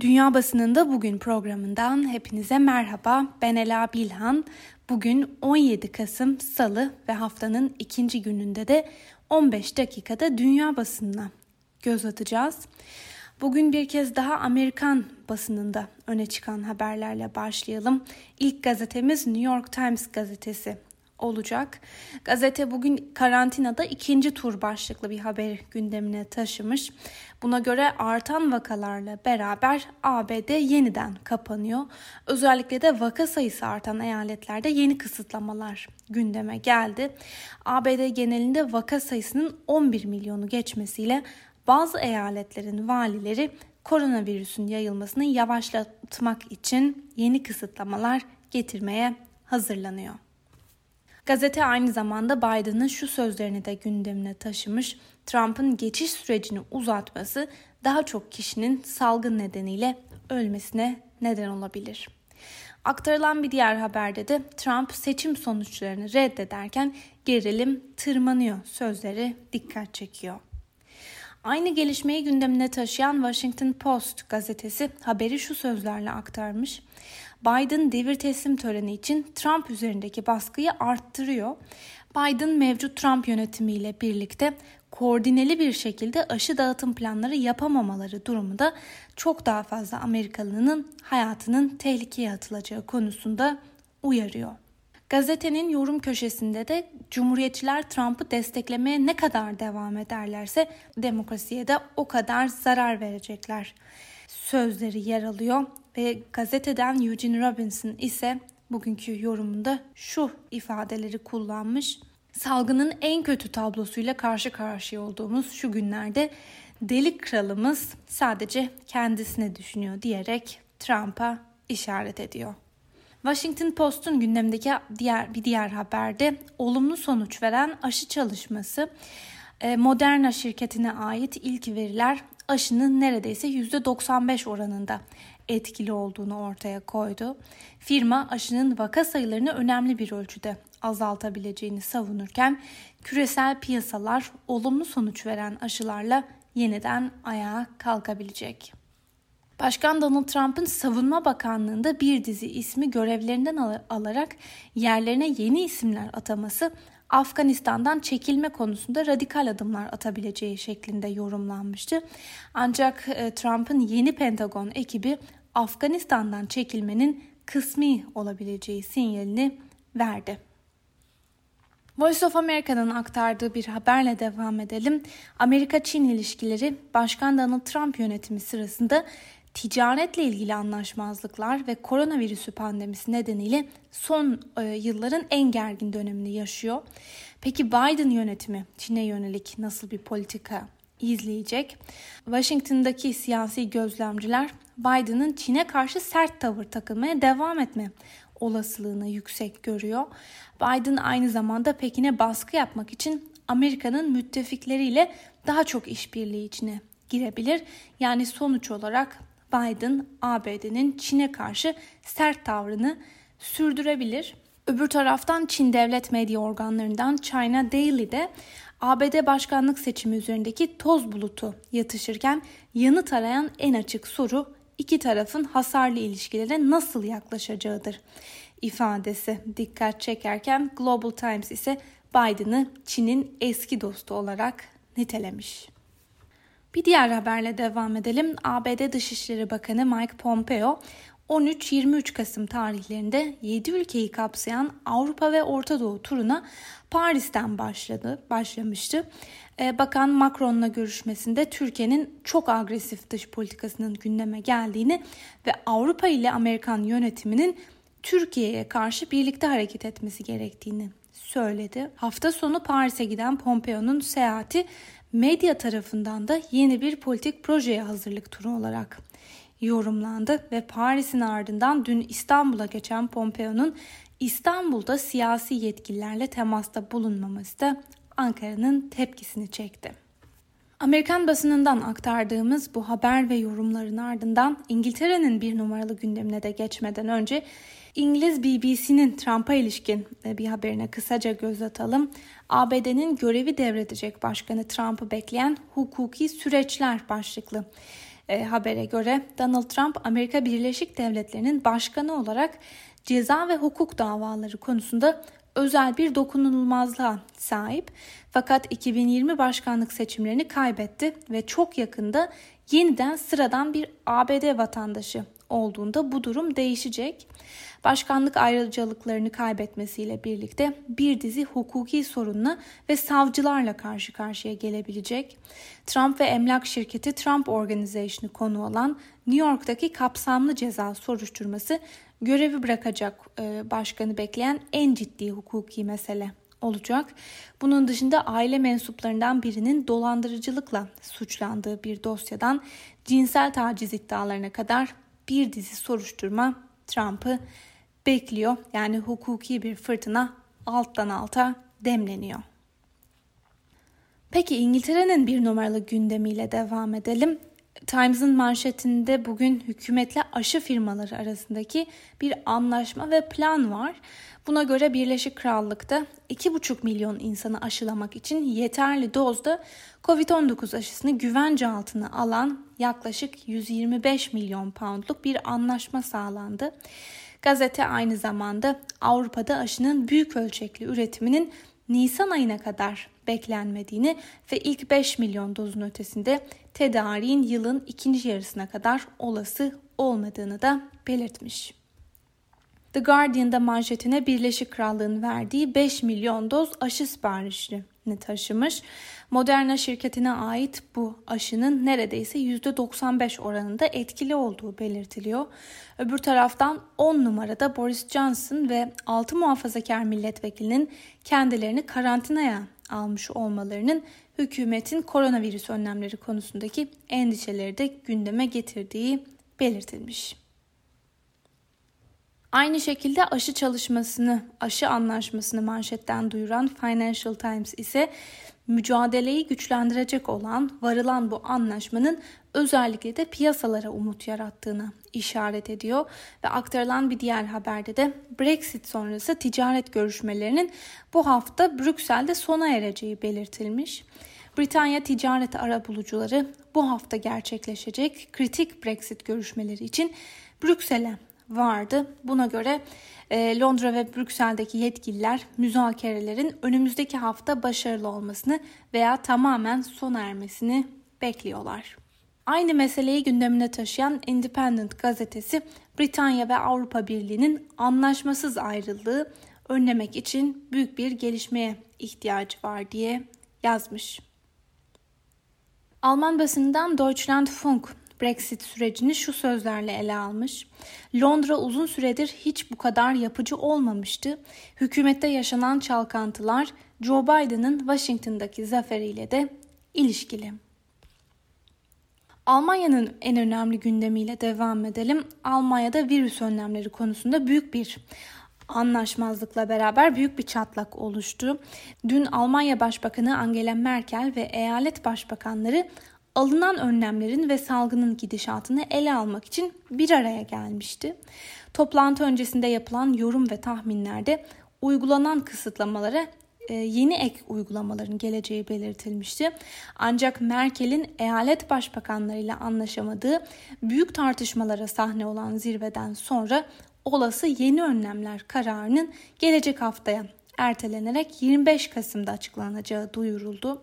Dünya Basınında Bugün programından hepinize merhaba. Ben Ela Bilhan. Bugün 17 Kasım Salı ve haftanın ikinci gününde de 15 dakikada dünya basınına göz atacağız. Bugün bir kez daha Amerikan basınında öne çıkan haberlerle başlayalım. İlk gazetemiz New York Times gazetesi olacak. Gazete bugün karantinada ikinci tur başlıklı bir haber gündemine taşımış. Buna göre artan vakalarla beraber ABD yeniden kapanıyor. Özellikle de vaka sayısı artan eyaletlerde yeni kısıtlamalar gündeme geldi. ABD genelinde vaka sayısının 11 milyonu geçmesiyle bazı eyaletlerin valileri koronavirüsün yayılmasını yavaşlatmak için yeni kısıtlamalar getirmeye hazırlanıyor. Gazete aynı zamanda Biden'ın şu sözlerini de gündemine taşımış. Trump'ın geçiş sürecini uzatması daha çok kişinin salgın nedeniyle ölmesine neden olabilir. Aktarılan bir diğer haberde de Trump seçim sonuçlarını reddederken gerilim tırmanıyor sözleri dikkat çekiyor. Aynı gelişmeyi gündemine taşıyan Washington Post gazetesi haberi şu sözlerle aktarmış. Biden devir teslim töreni için Trump üzerindeki baskıyı arttırıyor. Biden mevcut Trump yönetimiyle birlikte koordineli bir şekilde aşı dağıtım planları yapamamaları durumunda çok daha fazla Amerikalının hayatının tehlikeye atılacağı konusunda uyarıyor. Gazetenin yorum köşesinde de Cumhuriyetçiler Trump'ı desteklemeye ne kadar devam ederlerse demokrasiye de o kadar zarar verecekler sözleri yer alıyor ve gazeteden Eugene Robinson ise bugünkü yorumunda şu ifadeleri kullanmış. Salgının en kötü tablosuyla karşı karşıya olduğumuz şu günlerde delik kralımız sadece kendisine düşünüyor diyerek Trump'a işaret ediyor. Washington Post'un gündemdeki diğer bir diğer haberde olumlu sonuç veren aşı çalışması e, Moderna şirketine ait ilk veriler aşının neredeyse %95 oranında etkili olduğunu ortaya koydu. Firma aşının vaka sayılarını önemli bir ölçüde azaltabileceğini savunurken küresel piyasalar olumlu sonuç veren aşılarla yeniden ayağa kalkabilecek. Başkan Donald Trump'ın Savunma Bakanlığı'nda bir dizi ismi görevlerinden al- alarak yerlerine yeni isimler ataması Afganistan'dan çekilme konusunda radikal adımlar atabileceği şeklinde yorumlanmıştı. Ancak e, Trump'ın yeni Pentagon ekibi Afganistan'dan çekilmenin kısmi olabileceği sinyalini verdi. Voice of America'nın aktardığı bir haberle devam edelim. Amerika-Çin ilişkileri Başkan Donald Trump yönetimi sırasında ticaretle ilgili anlaşmazlıklar ve koronavirüsü pandemisi nedeniyle son e, yılların en gergin dönemini yaşıyor. Peki Biden yönetimi Çin'e yönelik nasıl bir politika izleyecek? Washington'daki siyasi gözlemciler Biden'ın Çin'e karşı sert tavır takılmaya devam etme olasılığını yüksek görüyor. Biden aynı zamanda Pekin'e baskı yapmak için Amerika'nın müttefikleriyle daha çok işbirliği içine girebilir. Yani sonuç olarak Biden ABD'nin Çin'e karşı sert tavrını sürdürebilir. Öbür taraftan Çin devlet medya organlarından China Daily'de ABD başkanlık seçimi üzerindeki toz bulutu yatışırken yanıt arayan en açık soru iki tarafın hasarlı ilişkilere nasıl yaklaşacağıdır ifadesi dikkat çekerken Global Times ise Biden'ı Çin'in eski dostu olarak nitelemiş. Bir diğer haberle devam edelim. ABD Dışişleri Bakanı Mike Pompeo 13-23 Kasım tarihlerinde 7 ülkeyi kapsayan Avrupa ve Orta Doğu turuna Paris'ten başladı, başlamıştı. Ee, Bakan Macron'la görüşmesinde Türkiye'nin çok agresif dış politikasının gündeme geldiğini ve Avrupa ile Amerikan yönetiminin Türkiye'ye karşı birlikte hareket etmesi gerektiğini söyledi. Hafta sonu Paris'e giden Pompeo'nun seyahati medya tarafından da yeni bir politik projeye hazırlık turu olarak yorumlandı ve Paris'in ardından dün İstanbul'a geçen Pompeo'nun İstanbul'da siyasi yetkililerle temasta bulunmaması da Ankara'nın tepkisini çekti. Amerikan basınından aktardığımız bu haber ve yorumların ardından İngiltere'nin bir numaralı gündemine de geçmeden önce İngiliz BBC'nin Trump'a ilişkin e, bir haberine kısaca göz atalım. ABD'nin görevi devredecek başkanı Trump'ı bekleyen hukuki süreçler başlıklı e, habere göre Donald Trump Amerika Birleşik Devletleri'nin başkanı olarak ceza ve hukuk davaları konusunda özel bir dokunulmazlığa sahip. Fakat 2020 başkanlık seçimlerini kaybetti ve çok yakında yeniden sıradan bir ABD vatandaşı olduğunda bu durum değişecek. Başkanlık ayrıcalıklarını kaybetmesiyle birlikte bir dizi hukuki sorunla ve savcılarla karşı karşıya gelebilecek. Trump ve emlak şirketi Trump Organization'ı konu olan New York'taki kapsamlı ceza soruşturması görevi bırakacak e, başkanı bekleyen en ciddi hukuki mesele olacak. Bunun dışında aile mensuplarından birinin dolandırıcılıkla suçlandığı bir dosyadan cinsel taciz iddialarına kadar bir dizi soruşturma Trump'ı bekliyor. Yani hukuki bir fırtına alttan alta demleniyor. Peki İngiltere'nin bir numaralı gündemiyle devam edelim. Times'ın manşetinde bugün hükümetle aşı firmaları arasındaki bir anlaşma ve plan var. Buna göre Birleşik Krallık'ta 2,5 milyon insanı aşılamak için yeterli dozda COVID-19 aşısını güvence altına alan yaklaşık 125 milyon poundluk bir anlaşma sağlandı. Gazete aynı zamanda Avrupa'da aşının büyük ölçekli üretiminin Nisan ayına kadar beklenmediğini ve ilk 5 milyon dozun ötesinde tedariğin yılın ikinci yarısına kadar olası olmadığını da belirtmiş. The Guardian'da manşetine Birleşik Krallığın verdiği 5 milyon doz aşı siparişini taşımış. Moderna şirketine ait bu aşının neredeyse %95 oranında etkili olduğu belirtiliyor. Öbür taraftan 10 numarada Boris Johnson ve 6 muhafazakar milletvekilinin kendilerini karantinaya almış olmalarının hükümetin koronavirüs önlemleri konusundaki endişeleri de gündeme getirdiği belirtilmiş. Aynı şekilde aşı çalışmasını, aşı anlaşmasını manşetten duyuran Financial Times ise mücadeleyi güçlendirecek olan varılan bu anlaşmanın özellikle de piyasalara umut yarattığını işaret ediyor ve aktarılan bir diğer haberde de Brexit sonrası ticaret görüşmelerinin bu hafta Brüksel'de sona ereceği belirtilmiş. Britanya ticaret arabulucuları bu hafta gerçekleşecek kritik Brexit görüşmeleri için Brüksel'e vardı. Buna göre e, Londra ve Brüksel'deki yetkililer müzakerelerin önümüzdeki hafta başarılı olmasını veya tamamen sona ermesini bekliyorlar. Aynı meseleyi gündemine taşıyan Independent gazetesi Britanya ve Avrupa Birliği'nin anlaşmasız ayrılığı önlemek için büyük bir gelişmeye ihtiyacı var diye yazmış. Alman basından Deutschlandfunk Brexit sürecini şu sözlerle ele almış. Londra uzun süredir hiç bu kadar yapıcı olmamıştı. Hükümette yaşanan çalkantılar Joe Biden'ın Washington'daki zaferiyle de ilişkili. Almanya'nın en önemli gündemiyle devam edelim. Almanya'da virüs önlemleri konusunda büyük bir anlaşmazlıkla beraber büyük bir çatlak oluştu. Dün Almanya Başbakanı Angela Merkel ve eyalet başbakanları alınan önlemlerin ve salgının gidişatını ele almak için bir araya gelmişti. Toplantı öncesinde yapılan yorum ve tahminlerde uygulanan kısıtlamalara e, yeni ek uygulamaların geleceği belirtilmişti. Ancak Merkel'in eyalet başbakanlarıyla anlaşamadığı büyük tartışmalara sahne olan zirveden sonra olası yeni önlemler kararının gelecek haftaya ertelenerek 25 Kasım'da açıklanacağı duyuruldu.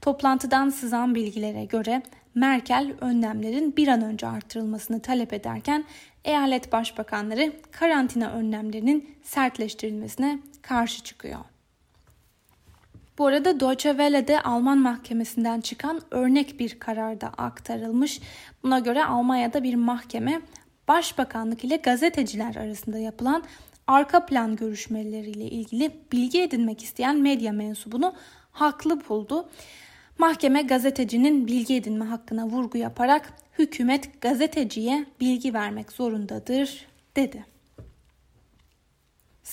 Toplantıdan sızan bilgilere göre Merkel önlemlerin bir an önce artırılmasını talep ederken eyalet başbakanları karantina önlemlerinin sertleştirilmesine karşı çıkıyor. Bu arada Deutsche Welle'de Alman mahkemesinden çıkan örnek bir kararda aktarılmış. Buna göre Almanya'da bir mahkeme başbakanlık ile gazeteciler arasında yapılan arka plan görüşmeleriyle ilgili bilgi edinmek isteyen medya mensubunu haklı buldu. Mahkeme gazetecinin bilgi edinme hakkına vurgu yaparak hükümet gazeteciye bilgi vermek zorundadır dedi.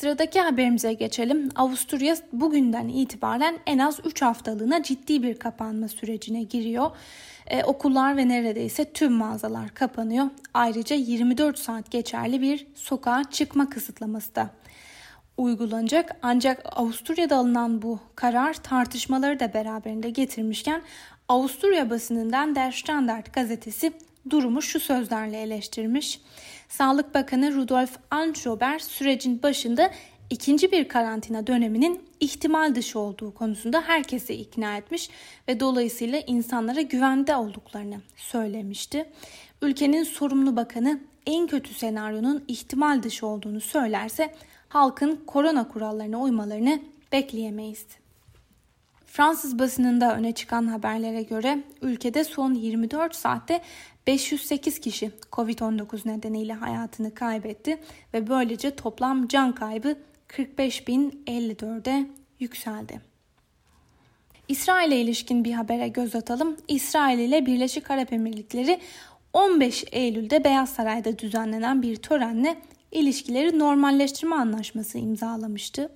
Sıradaki haberimize geçelim. Avusturya bugünden itibaren en az 3 haftalığına ciddi bir kapanma sürecine giriyor. Ee, okullar ve neredeyse tüm mağazalar kapanıyor. Ayrıca 24 saat geçerli bir sokağa çıkma kısıtlaması da uygulanacak. Ancak Avusturya'da alınan bu karar tartışmaları da beraberinde getirmişken Avusturya basınından Der Standard gazetesi durumu şu sözlerle eleştirmiş. Sağlık Bakanı Rudolf Anschober sürecin başında ikinci bir karantina döneminin ihtimal dışı olduğu konusunda herkesi ikna etmiş ve dolayısıyla insanlara güvende olduklarını söylemişti. Ülkenin sorumlu bakanı en kötü senaryonun ihtimal dışı olduğunu söylerse halkın korona kurallarına uymalarını bekleyemeyiz. Fransız basınında öne çıkan haberlere göre ülkede son 24 saatte 508 kişi Covid-19 nedeniyle hayatını kaybetti ve böylece toplam can kaybı 45.054'e yükseldi. İsrail'e ilişkin bir habere göz atalım. İsrail ile Birleşik Arap Emirlikleri 15 Eylül'de Beyaz Saray'da düzenlenen bir törenle ilişkileri normalleştirme anlaşması imzalamıştı.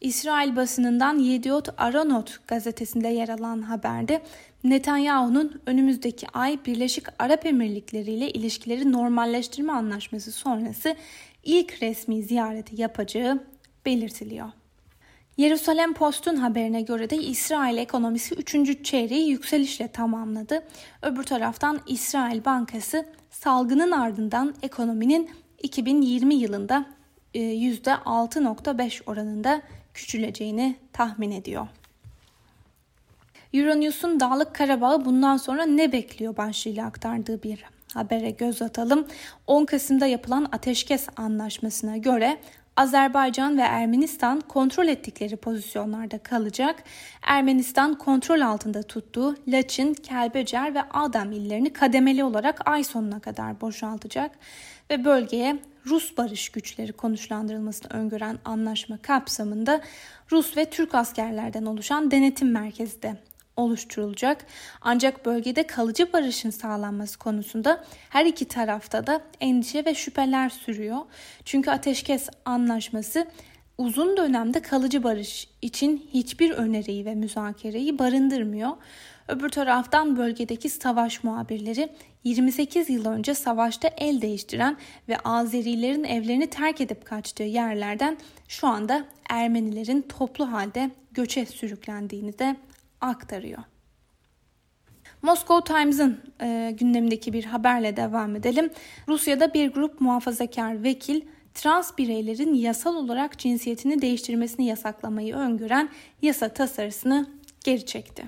İsrail basınından Yediot Aronot gazetesinde yer alan haberde Netanyahu'nun önümüzdeki ay Birleşik Arap Emirlikleri ile ilişkileri normalleştirme anlaşması sonrası ilk resmi ziyareti yapacağı belirtiliyor. Yerusalem Post'un haberine göre de İsrail ekonomisi 3. çeyreği yükselişle tamamladı. Öbür taraftan İsrail Bankası salgının ardından ekonominin 2020 yılında %6.5 e, oranında küçüleceğini tahmin ediyor. Euronews'un Dağlık Karabağ'ı bundan sonra ne bekliyor başlığıyla aktardığı bir habere göz atalım. 10 Kasım'da yapılan ateşkes anlaşmasına göre Azerbaycan ve Ermenistan kontrol ettikleri pozisyonlarda kalacak. Ermenistan kontrol altında tuttuğu Laçin, Kelbecer ve Adam illerini kademeli olarak ay sonuna kadar boşaltacak ve bölgeye Rus barış güçleri konuşlandırılmasını öngören anlaşma kapsamında Rus ve Türk askerlerden oluşan denetim merkezi de oluşturulacak. Ancak bölgede kalıcı barışın sağlanması konusunda her iki tarafta da endişe ve şüpheler sürüyor. Çünkü ateşkes anlaşması uzun dönemde kalıcı barış için hiçbir öneriyi ve müzakereyi barındırmıyor. Öbür taraftan bölgedeki savaş muhabirleri 28 yıl önce savaşta el değiştiren ve Azerilerin evlerini terk edip kaçtığı yerlerden şu anda Ermenilerin toplu halde göçe sürüklendiğini de aktarıyor. Moscow Times'ın e, gündemindeki bir haberle devam edelim. Rusya'da bir grup muhafazakar vekil trans bireylerin yasal olarak cinsiyetini değiştirmesini yasaklamayı öngören yasa tasarısını geri çekti.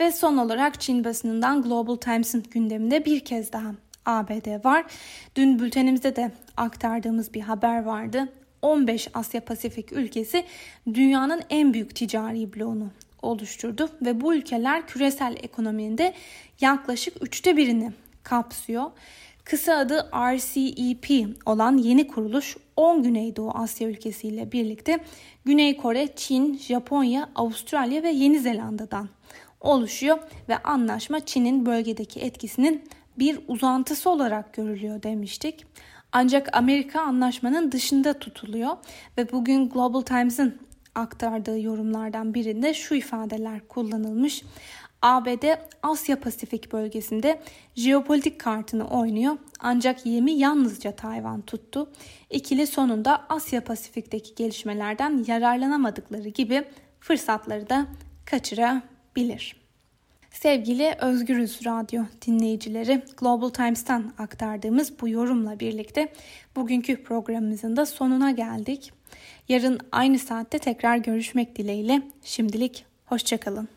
Ve son olarak Çin basınından Global Times'ın gündeminde bir kez daha ABD var. Dün bültenimizde de aktardığımız bir haber vardı. 15 Asya Pasifik ülkesi dünyanın en büyük ticari bloğunu oluşturdu ve bu ülkeler küresel ekonominin de yaklaşık üçte birini kapsıyor. Kısa adı RCEP olan yeni kuruluş 10 Güneydoğu Asya ülkesiyle birlikte Güney Kore, Çin, Japonya, Avustralya ve Yeni Zelanda'dan oluşuyor ve anlaşma Çin'in bölgedeki etkisinin bir uzantısı olarak görülüyor demiştik. Ancak Amerika anlaşmanın dışında tutuluyor ve bugün Global Times'ın aktardığı yorumlardan birinde şu ifadeler kullanılmış. ABD Asya Pasifik bölgesinde jeopolitik kartını oynuyor ancak yemi yalnızca Tayvan tuttu. İkili sonunda Asya Pasifik'teki gelişmelerden yararlanamadıkları gibi fırsatları da kaçırabilir. Sevgili Özgürüz Radyo dinleyicileri, Global Times'tan aktardığımız bu yorumla birlikte bugünkü programımızın da sonuna geldik. Yarın aynı saatte tekrar görüşmek dileğiyle. Şimdilik hoşçakalın.